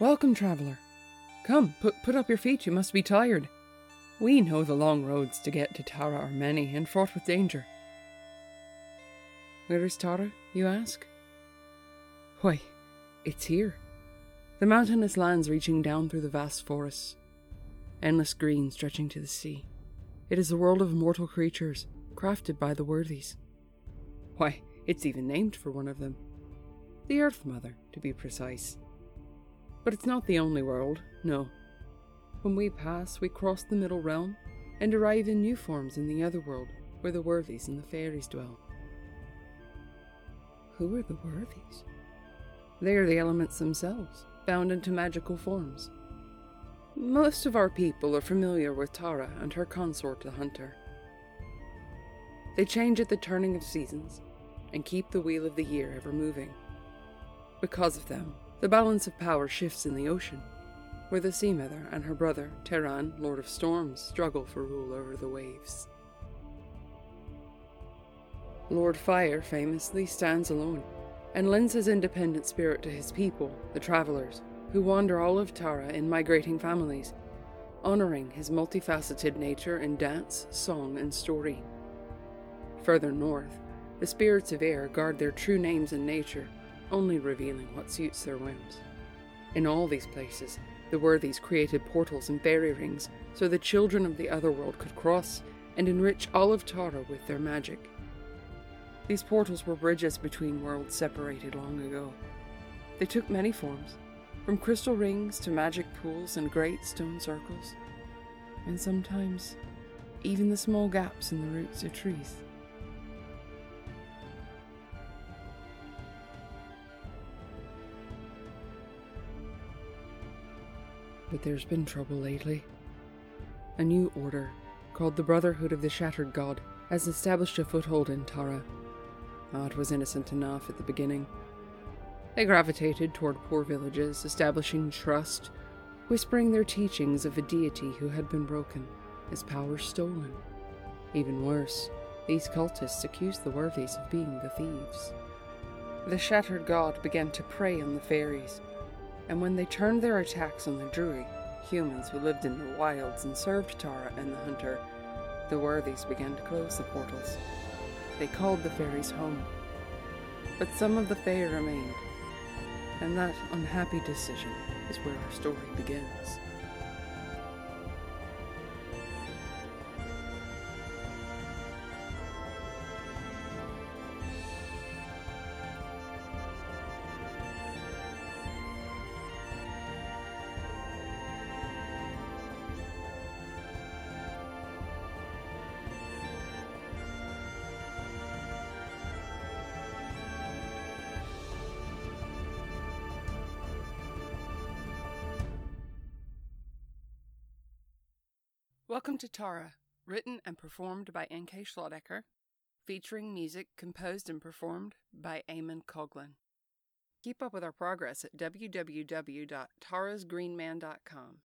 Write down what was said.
Welcome, traveller. Come, put, put up your feet, you must be tired. We know the long roads to get to Tara are many and fraught with danger. Where is Tara, you ask? Why, it's here. The mountainous lands reaching down through the vast forests, endless green stretching to the sea. It is a world of mortal creatures, crafted by the worthies. Why, it's even named for one of them. The Earth Mother, to be precise. But it's not the only world, no. When we pass, we cross the middle realm and arrive in new forms in the other world, where the worthies and the fairies dwell. Who are the worthies? They are the elements themselves, bound into magical forms. Most of our people are familiar with Tara and her consort the Hunter. They change at the turning of seasons and keep the wheel of the year ever moving. Because of them, the balance of power shifts in the ocean, where the Sea Mother and her brother, Terran, Lord of Storms, struggle for rule over the waves. Lord Fire famously stands alone and lends his independent spirit to his people, the Travellers, who wander all of Tara in migrating families, honouring his multifaceted nature in dance, song, and story. Further north, the spirits of air guard their true names and nature, only revealing what suits their whims. In all these places, the worthies created portals and fairy rings so the children of the other world could cross and enrich all of Tara with their magic. These portals were bridges between worlds separated long ago. They took many forms, from crystal rings to magic pools and great stone circles, and sometimes even the small gaps in the roots of trees. But there's been trouble lately. A new order, called the Brotherhood of the Shattered God, has established a foothold in Tara. Ah, it was innocent enough at the beginning. They gravitated toward poor villages, establishing trust, whispering their teachings of a deity who had been broken, his power stolen. Even worse, these cultists accused the worthies of being the thieves. The Shattered God began to prey on the fairies, and when they turned their attacks on the Druid, humans who lived in the wilds and served Tara and the Hunter, the worthies began to close the portals. They called the fairies home. But some of the Fae remained, and that unhappy decision is where our story begins. Welcome to Tara, written and performed by N.K. Schlodecker, featuring music composed and performed by Eamon Coughlin. Keep up with our progress at www.tarasgreenman.com.